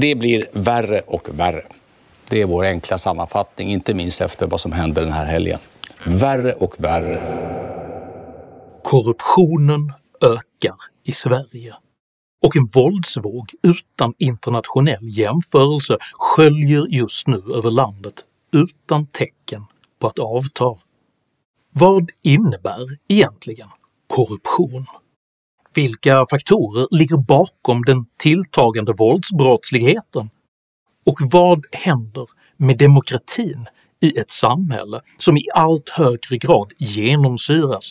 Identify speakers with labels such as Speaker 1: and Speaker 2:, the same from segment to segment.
Speaker 1: Det blir värre och värre. Det är vår enkla sammanfattning, inte minst efter vad som hände den här helgen. Värre och värre.
Speaker 2: Korruptionen ökar i Sverige och en våldsvåg utan internationell jämförelse sköljer just nu över landet utan tecken på att avta. Vad innebär egentligen korruption? Vilka faktorer ligger bakom den tilltagande våldsbrottsligheten? Och vad händer med demokratin i ett samhälle som i allt högre grad genomsyras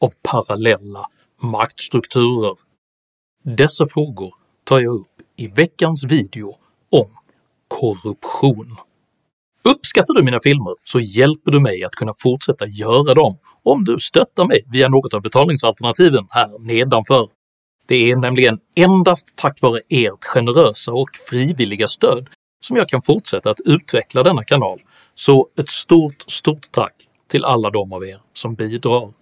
Speaker 2: av parallella maktstrukturer? Dessa frågor tar jag upp i veckans video om korruption. Uppskattar du mina filmer så hjälper du mig att kunna fortsätta göra dem om du stöttar mig via något av betalningsalternativen här nedanför. Det är nämligen endast tack vare ert generösa och frivilliga stöd som jag kan fortsätta att utveckla denna kanal, så ett stort, stort tack till alla de av er som bidrar.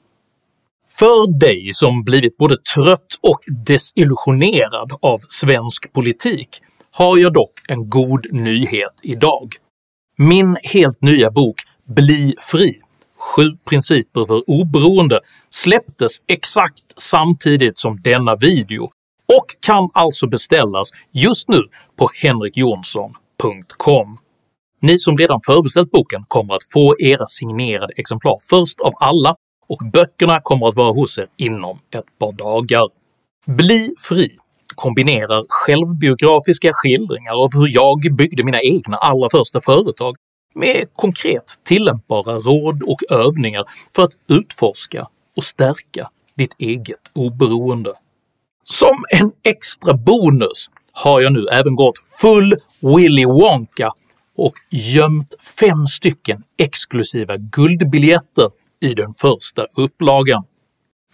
Speaker 2: För dig som blivit både trött och desillusionerad av svensk politik har jag dock en god nyhet idag. Min helt nya bok “Bli fri” Sju principer för oberoende släpptes exakt samtidigt som denna video och kan alltså beställas just nu på henrikjonsson.com. Ni som redan förbeställt boken kommer att få era signerade exemplar först av alla och böckerna kommer att vara hos er inom ett par dagar. Bli fri kombinerar självbiografiska skildringar av hur jag byggde mina egna allra första företag med konkret tillämpbara råd och övningar för att utforska och stärka ditt eget oberoende. Som en extra bonus har jag nu även gått full Willy Wonka och gömt fem stycken exklusiva guldbiljetter i den första upplagan.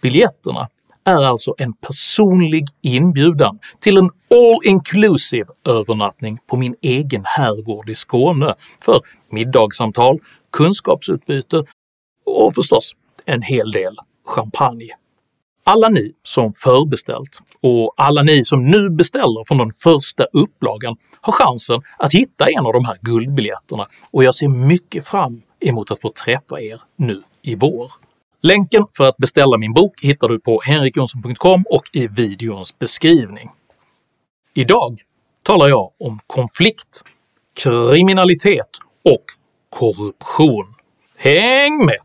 Speaker 2: Biljetterna är alltså en personlig inbjudan till en all-inclusive övernattning på min egen herrgård i Skåne för middagssamtal, kunskapsutbyte och förstås en hel del champagne. Alla ni som förbeställt och alla ni som nu beställer från den första upplagan har chansen att hitta en av de här guldbiljetterna och jag ser mycket fram emot att få träffa er nu i vår. Länken för att beställa min bok hittar du på henrikjonsson.com och i videons beskrivning. Idag talar jag om konflikt, kriminalitet och korruption. Häng med!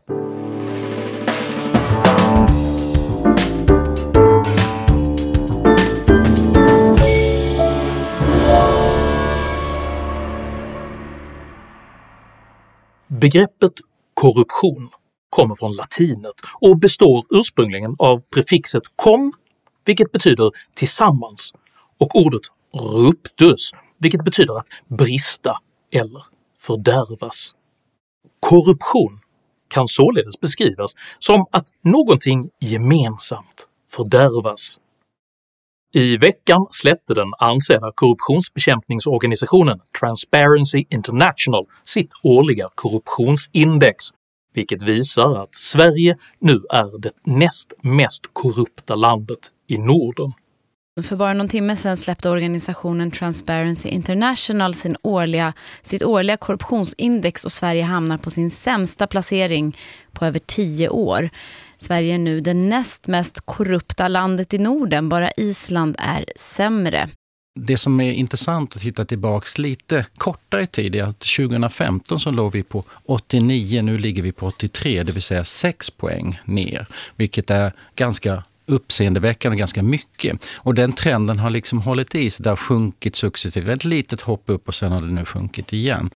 Speaker 2: Begreppet korruption kommer från latinet och består ursprungligen av prefixet “com” vilket betyder tillsammans, och ordet ruptus, vilket betyder att brista eller fördärvas. Korruption kan således beskrivas som att någonting gemensamt fördärvas. I veckan släppte den ansedda korruptionsbekämpningsorganisationen Transparency International sitt årliga korruptionsindex vilket visar att Sverige nu är det näst mest korrupta landet i Norden.
Speaker 3: För bara någon timme sedan släppte organisationen Transparency International sin årliga, sitt årliga korruptionsindex och Sverige hamnar på sin sämsta placering på över tio år. Sverige är nu det näst mest korrupta landet i Norden, bara Island är sämre.
Speaker 4: Det som är intressant att titta tillbaks lite kortare tid är att 2015 så låg vi på 89, nu ligger vi på 83, det vill säga 6 poäng ner, vilket är ganska uppseendeväckande ganska mycket. Och den trenden har liksom hållit i sig, det har sjunkit successivt, ett litet hopp upp och sen har det nu sjunkit igen.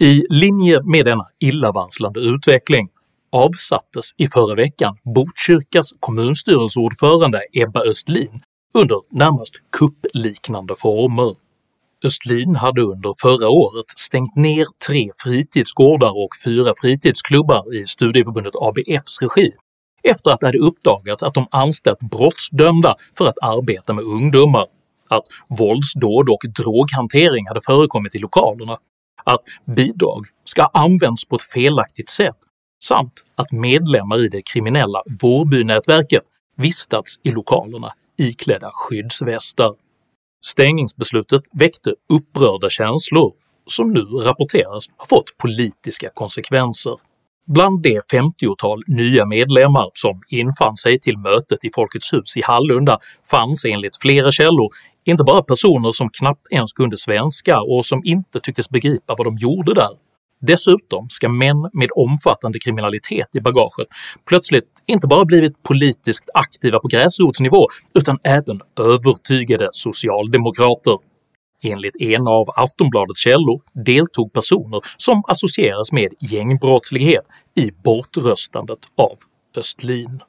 Speaker 2: I linje med denna illavarslande utveckling avsattes i förra veckan Botkyrkas kommunstyrelseordförande Ebba Östlin under närmast kuppliknande former. Östlin hade under förra året stängt ner tre fritidsgårdar och fyra fritidsklubbar i studieförbundet ABFs regi efter att det hade uppdagats att de anställt brottsdömda för att arbeta med ungdomar, att våldsdåd och droghantering hade förekommit i lokalerna, att bidrag ska ha använts på ett felaktigt sätt samt att medlemmar i det kriminella Vårbynätverket vistats i lokalerna iklädda skyddsvästar. Stängningsbeslutet väckte upprörda känslor som nu rapporteras ha fått politiska konsekvenser. Bland det 50-tal nya medlemmar som infann sig till mötet i Folkets hus i Hallunda fanns enligt flera källor inte bara personer som knappt ens kunde svenska och som inte tycktes begripa vad de gjorde där. Dessutom ska män med omfattande kriminalitet i bagaget plötsligt inte bara blivit politiskt aktiva på gräsrotsnivå utan även övertygade socialdemokrater. Enligt en av Aftonbladets källor deltog personer som associeras med gängbrottslighet i bortröstandet av Östlin.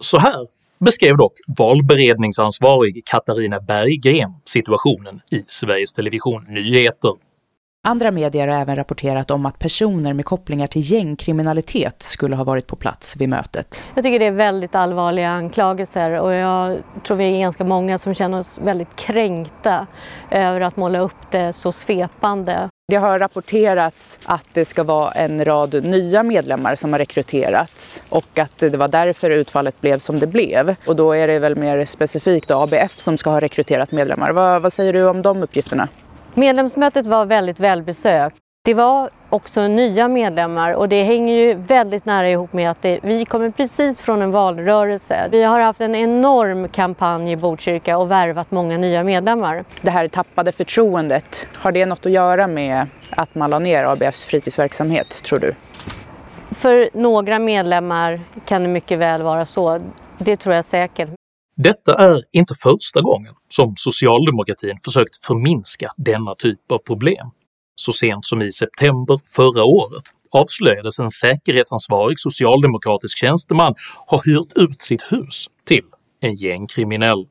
Speaker 2: Så här beskrev dock valberedningsansvarig Katarina Berggren situationen i Sveriges Television Nyheter.
Speaker 5: Andra medier har även rapporterat om att personer med kopplingar till gängkriminalitet skulle ha varit på plats vid mötet.
Speaker 6: Jag tycker det är väldigt allvarliga anklagelser och jag tror vi är ganska många som känner oss väldigt kränkta över att måla upp det så svepande.
Speaker 5: Det har rapporterats att det ska vara en rad nya medlemmar som har rekryterats och att det var därför utfallet blev som det blev. Och då är det väl mer specifikt ABF som ska ha rekryterat medlemmar. Vad, vad säger du om de uppgifterna?
Speaker 6: Medlemsmötet var väldigt välbesökt. Det var också nya medlemmar och det hänger ju väldigt nära ihop med att det, vi kommer precis från en valrörelse. Vi har haft en enorm kampanj i Botkyrka och värvat många nya medlemmar.
Speaker 5: Det här tappade förtroendet, har det något att göra med att man la ner ABFs fritidsverksamhet, tror du?
Speaker 6: För några medlemmar kan det mycket väl vara så, det tror jag säkert.
Speaker 2: Detta är inte första gången som socialdemokratin försökt förminska denna typ av problem. Så sent som i september förra året avslöjades en säkerhetsansvarig socialdemokratisk tjänsteman ha hyrt ut sitt hus till en gängkriminell.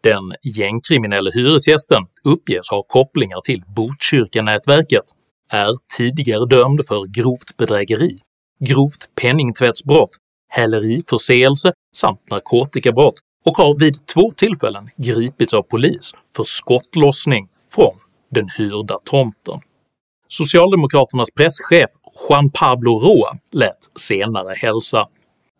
Speaker 2: Den gängkriminelle hyresgästen uppges ha kopplingar till Botkyrkanätverket, är tidigare dömd för grovt bedrägeri, grovt penningtvättsbrott, häleriförseelse samt narkotikabrott och har vid två tillfällen gripits av polis för skottlossning från den hyrda tomten. Socialdemokraternas presschef Juan Pablo Roa lät senare hälsa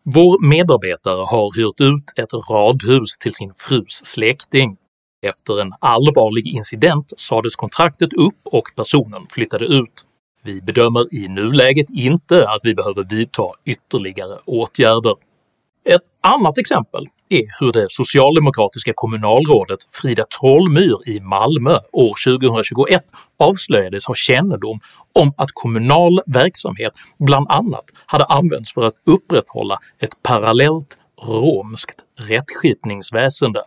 Speaker 2: “Vår medarbetare har hyrt ut ett radhus till sin frus släkting. Efter en allvarlig incident sades kontraktet upp och personen flyttade ut. Vi bedömer i nuläget inte att vi behöver vidta ytterligare åtgärder.” Ett annat exempel är hur det socialdemokratiska kommunalrådet Frida Trollmyr i Malmö år 2021 avslöjades ha kännedom om att kommunal verksamhet bland annat hade använts för att upprätthålla ett parallellt romskt rättskipningsväsende.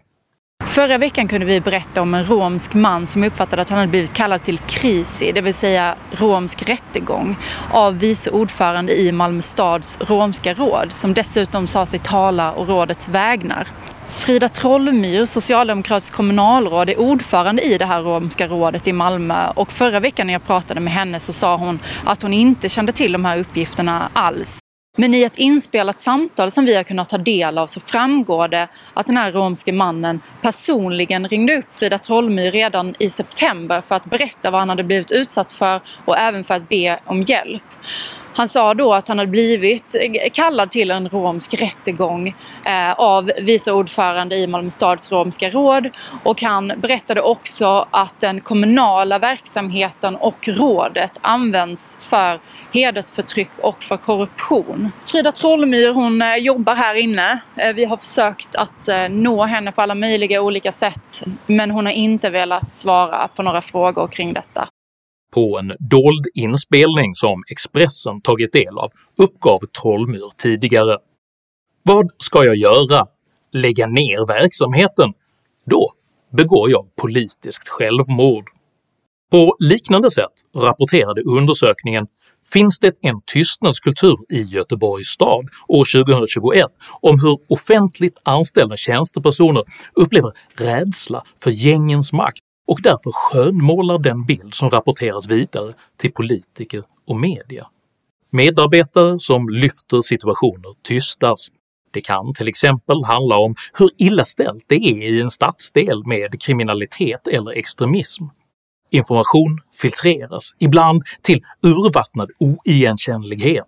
Speaker 7: Förra veckan kunde vi berätta om en romsk man som uppfattade att han hade blivit kallad till krisi, det vill säga romsk rättegång, av vice ordförande i Malmö stads romska råd som dessutom sa sig tala och rådets vägnar. Frida Trollmyr, socialdemokratisk kommunalråd, är ordförande i det här romska rådet i Malmö och förra veckan när jag pratade med henne så sa hon att hon inte kände till de här uppgifterna alls. Men i ett inspelat samtal som vi har kunnat ta del av så framgår det att den här romske mannen personligen ringde upp Frida Trollmyr redan i september för att berätta vad han hade blivit utsatt för och även för att be om hjälp. Han sa då att han hade blivit kallad till en romsk rättegång eh, av vice ordförande i Malmö stads romska råd och han berättade också att den kommunala verksamheten och rådet används för hedersförtryck och för korruption. Frida Trollmyr hon eh, jobbar här inne. Eh, vi har försökt att nå henne på alla möjliga olika sätt men hon har inte velat svara på några frågor kring detta.
Speaker 2: På en dold inspelning som Expressen tagit del av uppgav Trollmyr tidigare “Vad ska jag göra? Lägga ner verksamheten? Då begår jag politiskt självmord.” På liknande sätt rapporterade undersökningen “Finns det en tystnadskultur i Göteborgs stad år 2021 om hur offentligt anställda tjänstepersoner upplever rädsla för gängens makt och därför skönmålar den bild som rapporteras vidare till politiker och media. Medarbetare som lyfter situationer tystas. Det kan till exempel handla om hur illa ställt det är i en stadsdel med kriminalitet eller extremism. Information filtreras, ibland till urvattnad oigenkännlighet.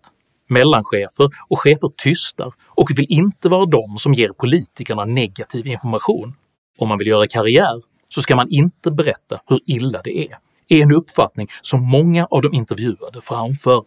Speaker 2: Mellanchefer och chefer tystar och vill inte vara de som ger politikerna negativ information. Om man vill göra karriär så ska man inte berätta hur illa det är, är en uppfattning som många av de intervjuade framför.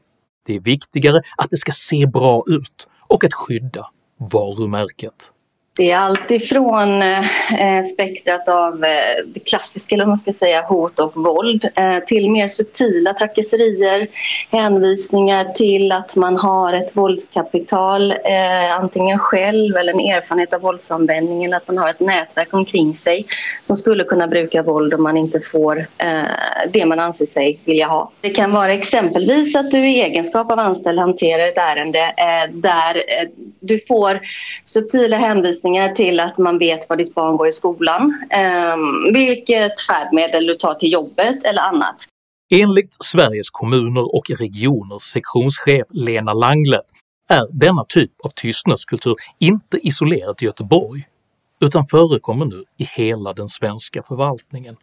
Speaker 2: Det är viktigare att det ska se bra ut och att skydda varumärket.
Speaker 8: Det är alltifrån eh, spektrat av eh, det klassiska, eller man ska säga, hot och våld eh, till mer subtila trakasserier, hänvisningar till att man har ett våldskapital, eh, antingen själv eller en erfarenhet av våldsanvändning eller att man har ett nätverk omkring sig som skulle kunna bruka våld om man inte får eh, det man anser sig vilja ha. Det kan vara exempelvis att du i egenskap av anställd hanterar ett ärende eh, där eh, du får subtila hänvisningar till att man vet var ditt barn går i skolan, eh, vilket färdmedel du tar till jobbet eller annat.
Speaker 2: Enligt Sveriges kommuner och regioners sektionschef Lena Langlet är denna typ av tystnadskultur inte isolerad till Göteborg utan förekommer nu i hela den svenska förvaltningen.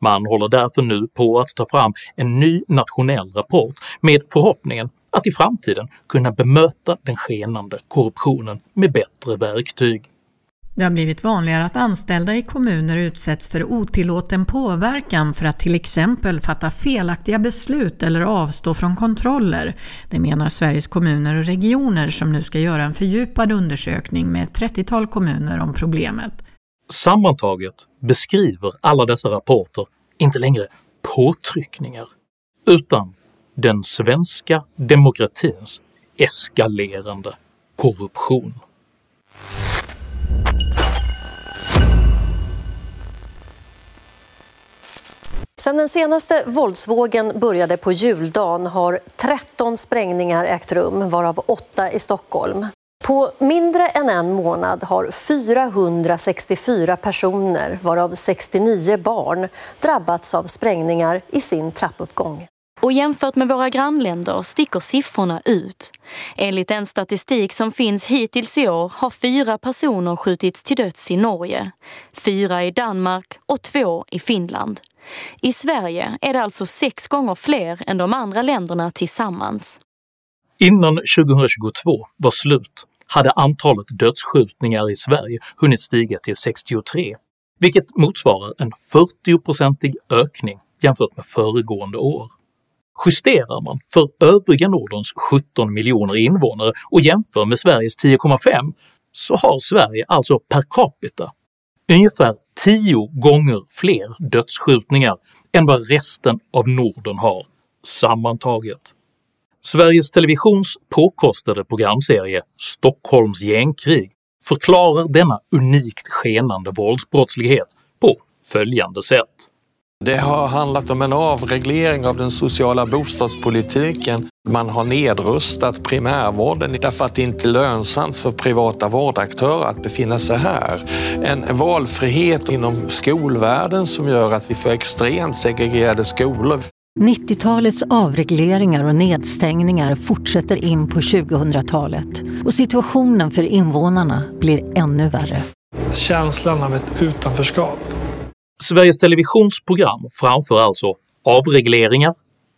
Speaker 2: Man håller därför nu på att ta fram en ny nationell rapport med förhoppningen att i framtiden kunna bemöta den skenande korruptionen med bättre verktyg.
Speaker 9: Det har blivit vanligare att anställda i kommuner utsätts för otillåten påverkan för att till exempel fatta felaktiga beslut eller avstå från kontroller. Det menar Sveriges kommuner och regioner som nu ska göra en fördjupad undersökning med ett 30-tal kommuner om problemet.
Speaker 2: Sammantaget beskriver alla dessa rapporter inte längre påtryckningar, utan den svenska demokratins eskalerande korruption.
Speaker 10: Sedan den senaste våldsvågen började på juldagen har 13 sprängningar ägt rum, varav 8 i Stockholm. På mindre än en månad har 464 personer, varav 69 barn, drabbats av sprängningar i sin trappuppgång.
Speaker 11: Och jämfört med våra grannländer sticker siffrorna ut. Enligt den statistik som finns hittills i år har fyra personer skjutits till döds i Norge, fyra i Danmark och två i Finland. I Sverige är det alltså sex gånger fler än de andra länderna tillsammans.
Speaker 2: Innan 2022 var slut hade antalet dödsskjutningar i Sverige hunnit stiga till 63, vilket motsvarar en 40-procentig ökning jämfört med föregående år. Justerar man för övriga Nordens 17 miljoner invånare och jämför med Sveriges 10,5 så har Sverige alltså per capita ungefär 10 gånger fler dödsskjutningar än vad resten av Norden har sammantaget. Sveriges Televisions påkostade programserie “Stockholms gängkrig” förklarar denna unikt skenande våldsbrottslighet på följande sätt.
Speaker 12: Det har handlat om en avreglering av den sociala bostadspolitiken. Man har nedrustat primärvården därför att det inte är lönsamt för privata vårdaktörer att befinna sig här. En valfrihet inom skolvärlden som gör att vi får extremt segregerade skolor.
Speaker 13: 90-talets avregleringar och nedstängningar fortsätter in på 2000-talet och situationen för invånarna blir ännu värre.
Speaker 14: Känslan av ett utanförskap
Speaker 2: Sveriges Televisions program framför alltså avregleringar,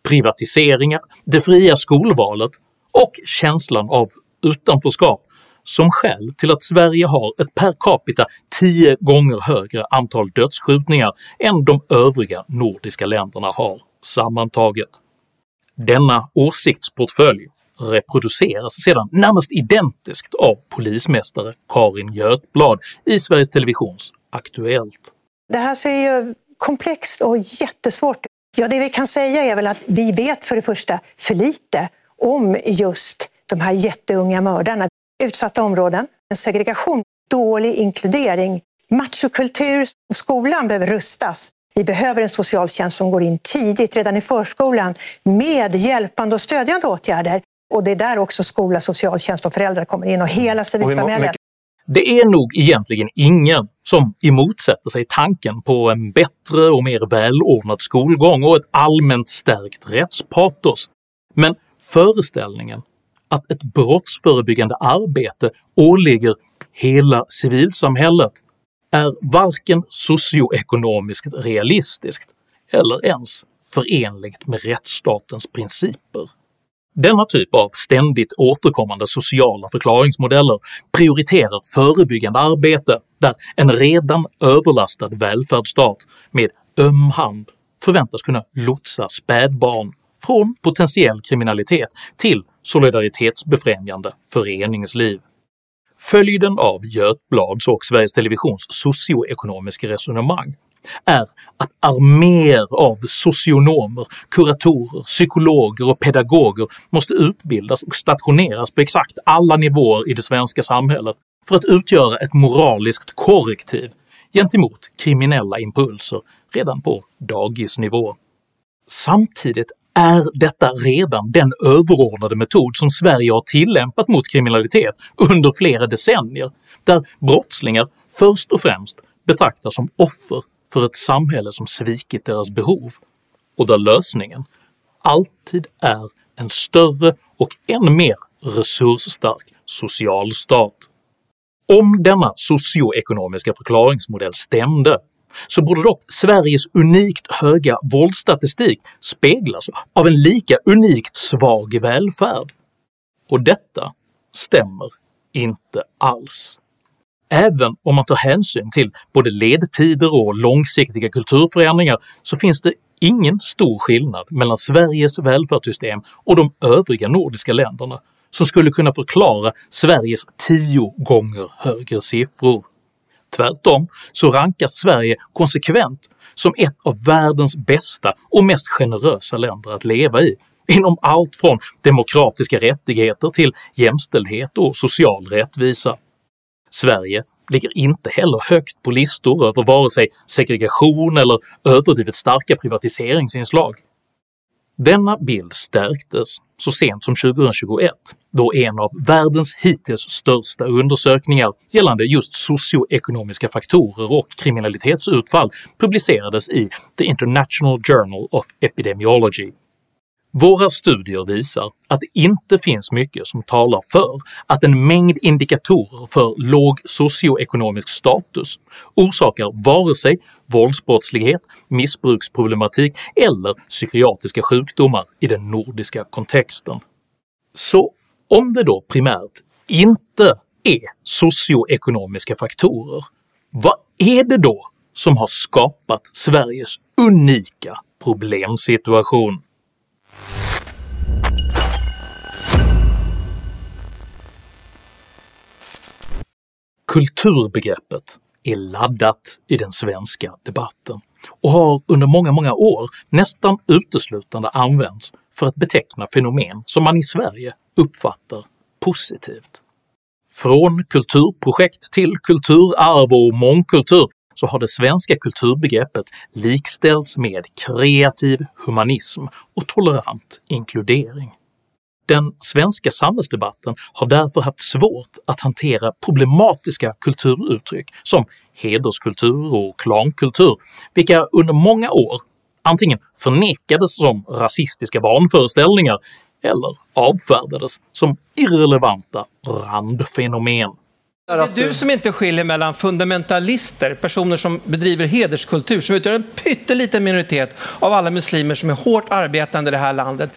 Speaker 2: privatiseringar, det fria skolvalet och känslan av utanförskap som skäl till att Sverige har ett per capita 10 gånger högre antal dödsskjutningar än de övriga nordiska länderna har sammantaget. Denna åsiktsportfölj reproduceras sedan närmast identiskt av polismästare Karin Götblad i Sveriges Televisions Aktuellt.
Speaker 15: Det här ser ju komplext och jättesvårt Ja, det vi kan säga är väl att vi vet för det första för lite om just de här jätteunga mördarna. Utsatta områden, en segregation, dålig inkludering, machokultur. Skolan behöver rustas. Vi behöver en socialtjänst som går in tidigt, redan i förskolan, med hjälpande och stödjande åtgärder. Och det är där också skola, socialtjänst och föräldrar kommer in och hela civilsamhället.
Speaker 2: Det är nog egentligen ingen som emotsätter sig tanken på en bättre och mer välordnad skolgång och ett allmänt stärkt rättspatos, men föreställningen att ett brottsförebyggande arbete åligger hela civilsamhället är varken socioekonomiskt realistiskt eller ens förenligt med rättsstatens principer. Denna typ av ständigt återkommande sociala förklaringsmodeller prioriterar förebyggande arbete där en redan överlastad välfärdsstat med öm hand förväntas kunna lotsa spädbarn från potentiell kriminalitet till solidaritetsbefrämjande föreningsliv. Följden av Götblads och Sveriges Televisions socioekonomiska resonemang är att arméer av socionomer, kuratorer, psykologer och pedagoger måste utbildas och stationeras på exakt alla nivåer i det svenska samhället för att utgöra ett moraliskt korrektiv gentemot kriminella impulser redan på dagisnivå. Samtidigt är detta redan den överordnade metod som Sverige har tillämpat mot kriminalitet under flera decennier, där brottslingar först och främst betraktas som offer för ett samhälle som svikit deras behov, och där lösningen alltid är en större och än mer resursstark socialstat. Om denna socioekonomiska förklaringsmodell stämde så borde dock Sveriges unikt höga våldsstatistik speglas av en lika unikt svag välfärd. Och detta stämmer inte alls. Även om man tar hänsyn till både ledtider och långsiktiga kulturförändringar så finns det ingen stor skillnad mellan Sveriges välfärdssystem och de övriga nordiska länderna som skulle kunna förklara Sveriges tio gånger högre siffror. Tvärtom så rankas Sverige konsekvent som ett av världens bästa och mest generösa länder att leva i inom allt från demokratiska rättigheter till jämställdhet och social rättvisa. Sverige ligger inte heller högt på listor över vare sig segregation eller överdrivet starka privatiseringsinslag. Denna bild stärktes så sent som 2021 då en av världens hittills största undersökningar gällande just socioekonomiska faktorer och kriminalitetsutfall publicerades i The International Journal of Epidemiology våra studier visar att det inte finns mycket som talar för att en mängd indikatorer för låg socioekonomisk status orsakar vare sig våldsbrottslighet, missbruksproblematik eller psykiatriska sjukdomar i den nordiska kontexten. Så om det då primärt inte är socioekonomiska faktorer, vad är det då som har skapat Sveriges unika problemsituation? Kulturbegreppet är laddat i den svenska debatten och har under många, många år nästan uteslutande använts för att beteckna fenomen som man i Sverige uppfattar positivt. Från kulturprojekt till kulturarv och mångkultur så har det svenska kulturbegreppet likställts med kreativ humanism och tolerant inkludering. Den svenska samhällsdebatten har därför haft svårt att hantera problematiska kulturuttryck som hederskultur och klankultur, vilka under många år antingen förnekades som rasistiska vanföreställningar eller avfärdades som irrelevanta randfenomen.
Speaker 16: Det är du som inte skiljer mellan fundamentalister, personer som bedriver hederskultur, som utgör en pytteliten minoritet av alla muslimer som är hårt arbetande i det här landet,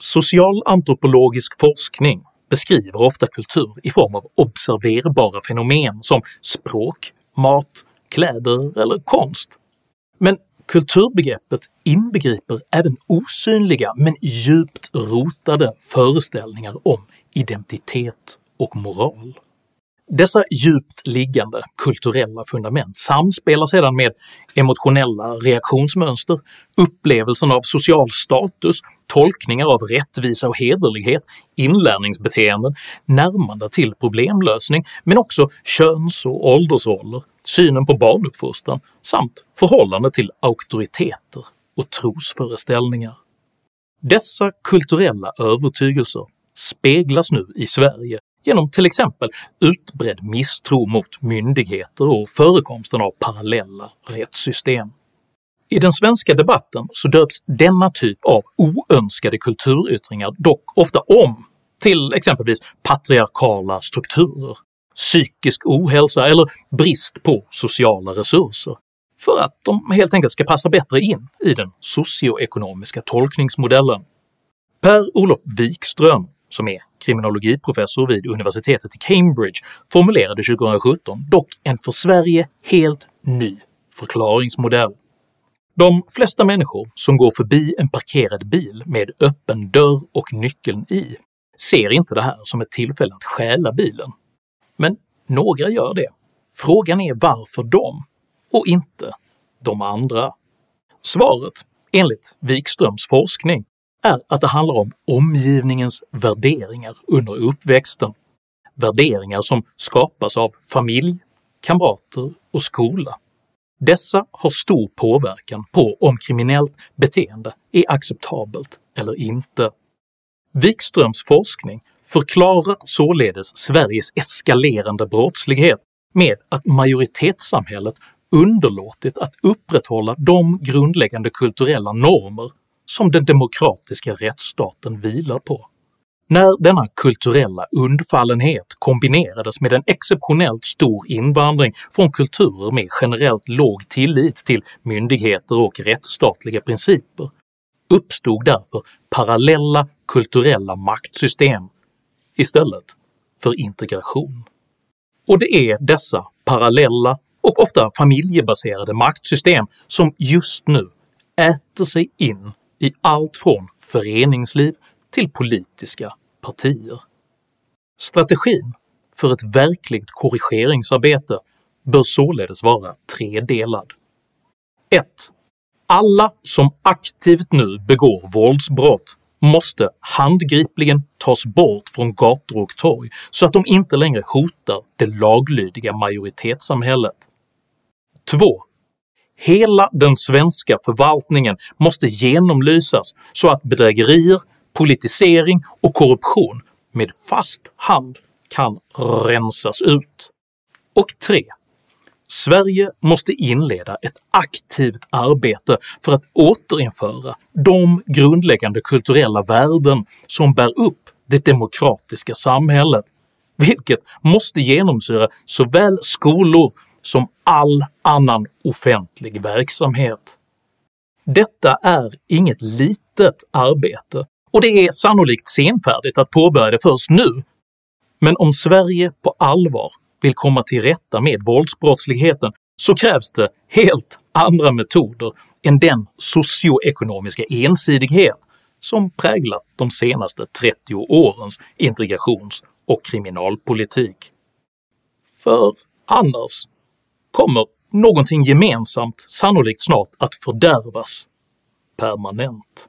Speaker 2: Socialantropologisk forskning beskriver ofta kultur i form av observerbara fenomen som språk, mat, kläder eller konst. Men kulturbegreppet inbegriper även osynliga men djupt rotade föreställningar om identitet och moral. Dessa djupt liggande kulturella fundament samspelar sedan med emotionella reaktionsmönster, upplevelsen av social status, tolkningar av rättvisa och hederlighet, inlärningsbeteenden, närmande till problemlösning men också köns och åldersroller, synen på barnuppfostran samt förhållande till auktoriteter och trosföreställningar. Dessa kulturella övertygelser speglas nu i Sverige genom till exempel utbredd misstro mot myndigheter och förekomsten av parallella rättssystem. I den svenska debatten så döps denna typ av oönskade kulturyttringar dock ofta om till exempelvis patriarkala strukturer, psykisk ohälsa eller brist på sociala resurser, för att de helt enkelt ska passa bättre in i den socioekonomiska tolkningsmodellen. Per-Olof Wikström, som är kriminologiprofessor vid universitetet i Cambridge, formulerade 2017 dock en för Sverige helt ny förklaringsmodell. De flesta människor som går förbi en parkerad bil med öppen dörr och nyckeln i ser inte det här som ett tillfälle att stjäla bilen. Men några gör det. Frågan är varför de, och inte de andra. Svaret, enligt Wikströms forskning, är att det handlar om omgivningens värderingar under uppväxten. Värderingar som skapas av familj, kamrater och skola. Dessa har stor påverkan på om kriminellt beteende är acceptabelt eller inte. Wikströms forskning förklarar således Sveriges eskalerande brottslighet med att majoritetssamhället underlåtit att upprätthålla de grundläggande kulturella normer som den demokratiska rättsstaten vilar på. När denna kulturella undfallenhet kombinerades med en exceptionellt stor invandring från kulturer med generellt låg tillit till myndigheter och rättsstatliga principer uppstod därför parallella kulturella maktsystem istället för integration. Och det är dessa parallella och ofta familjebaserade maktsystem som just nu äter sig in i allt från föreningsliv till politiska partier. Strategin för ett verkligt korrigeringsarbete bör således vara tredelad. 1. Alla som aktivt nu begår våldsbrott måste handgripligen tas bort från gator och torg så att de inte längre hotar det laglydiga majoritetssamhället. 2. Hela den svenska förvaltningen måste genomlysas så att bedrägerier, politisering och korruption med fast hand kan rensas ut. Och 3. Sverige måste inleda ett aktivt arbete för att återinföra de grundläggande kulturella värden som bär upp det demokratiska samhället, vilket måste genomsyra såväl skolor som all annan offentlig verksamhet. Detta är inget litet arbete och det är sannolikt senfärdigt att påbörja det först nu, men om Sverige på allvar vill komma till rätta med våldsbrottsligheten så krävs det helt andra metoder än den socioekonomiska ensidighet som präglat de senaste 30 årens integrations och kriminalpolitik. För annars kommer någonting gemensamt sannolikt snart att fördärvas permanent.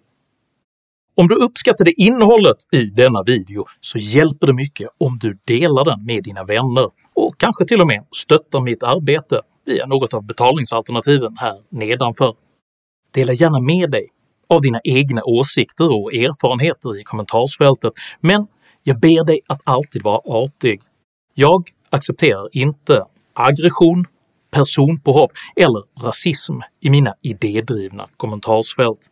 Speaker 2: Om du uppskattade innehållet i denna video så hjälper det mycket om du delar den med dina vänner och kanske till och med stöttar mitt arbete via något av betalningsalternativen här nedanför. Dela gärna med dig av dina egna åsikter och erfarenheter i kommentarsfältet, men jag ber dig att alltid vara artig. Jag accepterar inte aggression, personpåhopp eller rasism i mina idédrivna kommentarsfält.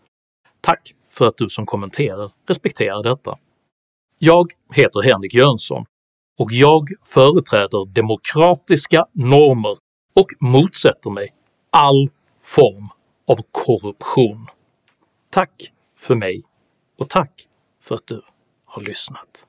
Speaker 2: Tack för att du som kommenterar respekterar detta. Jag heter Henrik Jönsson och jag företräder demokratiska normer och motsätter mig all form av korruption. Tack för mig och tack för att du har lyssnat.